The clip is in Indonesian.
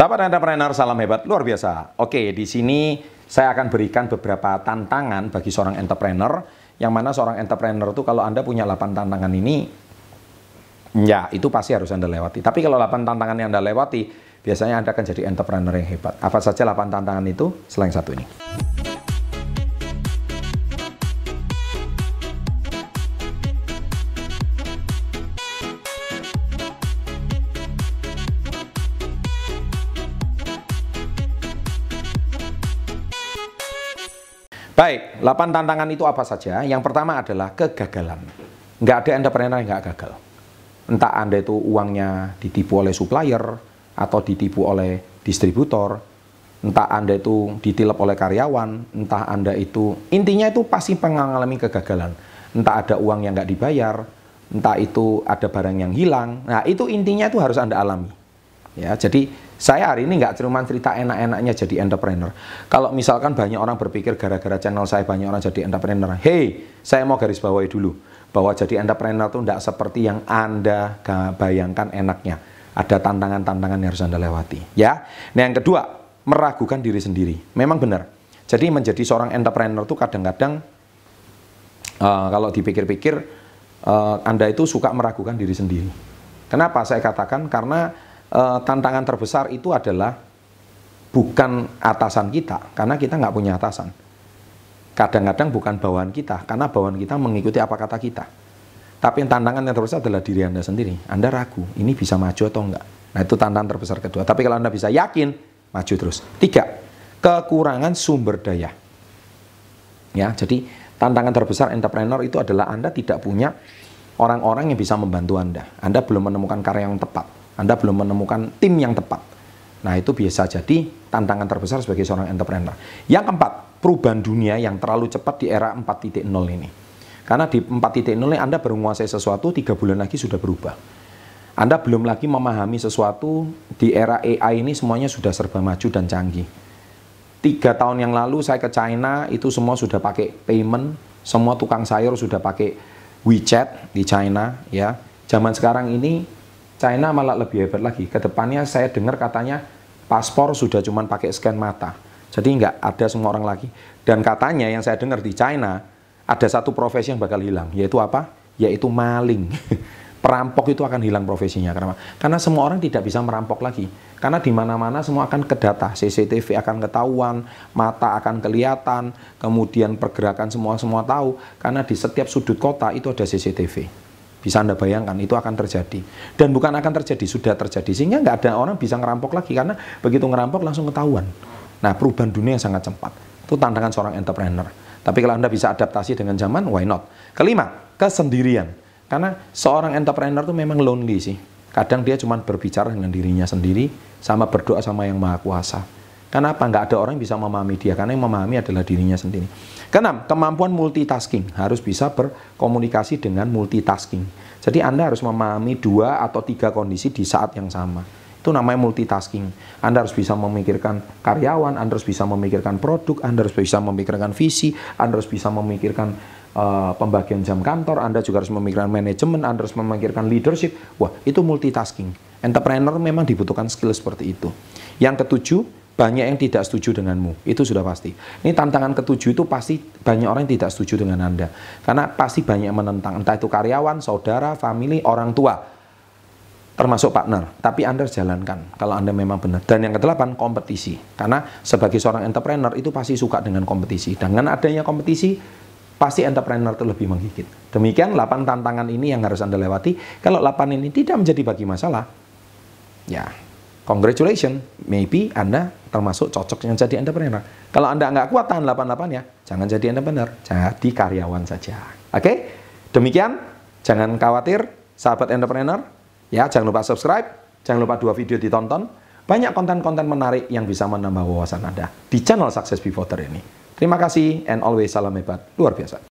Sahabat entrepreneur, salam hebat luar biasa. Oke, di sini saya akan berikan beberapa tantangan bagi seorang entrepreneur yang mana seorang entrepreneur itu kalau Anda punya 8 tantangan ini ya itu pasti harus Anda lewati. Tapi kalau 8 tantangan yang Anda lewati, biasanya Anda akan jadi entrepreneur yang hebat. Apa saja 8 tantangan itu selain satu ini? Baik, 8 tantangan itu apa saja? Yang pertama adalah kegagalan. Nggak ada entrepreneur yang nggak gagal. Entah Anda itu uangnya ditipu oleh supplier, atau ditipu oleh distributor, entah Anda itu ditilep oleh karyawan, entah Anda itu, intinya itu pasti mengalami kegagalan. Entah ada uang yang nggak dibayar, entah itu ada barang yang hilang. Nah, itu intinya itu harus Anda alami. Ya, jadi saya hari ini nggak cuma cerita enak-enaknya jadi entrepreneur. Kalau misalkan banyak orang berpikir gara-gara channel saya banyak orang jadi entrepreneur. Hey, saya mau garis bawahi dulu bahwa jadi entrepreneur itu tidak seperti yang Anda bayangkan enaknya. Ada tantangan-tantangan yang harus Anda lewati. Ya. Nah yang kedua, meragukan diri sendiri. Memang benar. Jadi menjadi seorang entrepreneur itu kadang-kadang uh, kalau dipikir-pikir uh, Anda itu suka meragukan diri sendiri. Kenapa saya katakan? Karena uh, tantangan terbesar itu adalah bukan atasan kita, karena kita nggak punya atasan. Kadang-kadang bukan bawahan kita, karena bawahan kita mengikuti apa kata kita. Tapi yang tantangan yang terbesar adalah diri Anda sendiri. Anda ragu, ini bisa maju atau enggak. Nah itu tantangan terbesar kedua. Tapi kalau Anda bisa yakin, maju terus. Tiga, kekurangan sumber daya. Ya, jadi tantangan terbesar entrepreneur itu adalah Anda tidak punya orang-orang yang bisa membantu Anda. Anda belum menemukan karya yang tepat anda belum menemukan tim yang tepat. Nah, itu biasa jadi tantangan terbesar sebagai seorang entrepreneur. Yang keempat, perubahan dunia yang terlalu cepat di era 4.0 ini. Karena di 4.0 ini Anda baru menguasai sesuatu, tiga bulan lagi sudah berubah. Anda belum lagi memahami sesuatu, di era AI ini semuanya sudah serba maju dan canggih. Tiga tahun yang lalu saya ke China, itu semua sudah pakai payment, semua tukang sayur sudah pakai WeChat di China. ya. Zaman sekarang ini China malah lebih hebat lagi. Ke depannya saya dengar katanya paspor sudah cuma pakai scan mata. Jadi nggak ada semua orang lagi. Dan katanya yang saya dengar di China ada satu profesi yang bakal hilang, yaitu apa? Yaitu maling. Perampok itu akan hilang profesinya karena karena semua orang tidak bisa merampok lagi. Karena di mana-mana semua akan ke data, CCTV akan ketahuan, mata akan kelihatan, kemudian pergerakan semua semua tahu karena di setiap sudut kota itu ada CCTV. Bisa Anda bayangkan, itu akan terjadi. Dan bukan akan terjadi, sudah terjadi. Sehingga nggak ada orang bisa ngerampok lagi, karena begitu ngerampok langsung ketahuan. Nah, perubahan dunia yang sangat cepat. Itu tantangan seorang entrepreneur. Tapi kalau Anda bisa adaptasi dengan zaman, why not? Kelima, kesendirian. Karena seorang entrepreneur itu memang lonely sih. Kadang dia cuma berbicara dengan dirinya sendiri, sama berdoa sama yang maha kuasa. Kenapa? Nggak ada orang yang bisa memahami dia, karena yang memahami adalah dirinya sendiri. Keenam, kemampuan multitasking. Harus bisa berkomunikasi dengan multitasking. Jadi Anda harus memahami dua atau tiga kondisi di saat yang sama. Itu namanya multitasking. Anda harus bisa memikirkan karyawan, Anda harus bisa memikirkan produk, Anda harus bisa memikirkan visi, Anda harus bisa memikirkan uh, pembagian jam kantor, Anda juga harus memikirkan manajemen, Anda harus memikirkan leadership. Wah, itu multitasking. Entrepreneur memang dibutuhkan skill seperti itu. Yang ketujuh, banyak yang tidak setuju denganmu. Itu sudah pasti. Ini tantangan ketujuh itu pasti banyak orang yang tidak setuju dengan Anda. Karena pasti banyak menentang. Entah itu karyawan, saudara, family, orang tua. Termasuk partner. Tapi Anda jalankan kalau Anda memang benar. Dan yang kedelapan, kompetisi. Karena sebagai seorang entrepreneur itu pasti suka dengan kompetisi. Dengan adanya kompetisi, pasti entrepreneur itu lebih menggigit. Demikian 8 tantangan ini yang harus Anda lewati. Kalau 8 ini tidak menjadi bagi masalah, ya congratulations, maybe Anda termasuk cocok yang jadi entrepreneur. Kalau Anda nggak kuat tahan 88 ya, jangan jadi entrepreneur, jadi karyawan saja. Oke, demikian, jangan khawatir, sahabat entrepreneur, ya jangan lupa subscribe, jangan lupa dua video ditonton, banyak konten-konten menarik yang bisa menambah wawasan Anda di channel Success Pivoter ini. Terima kasih and always salam hebat, luar biasa.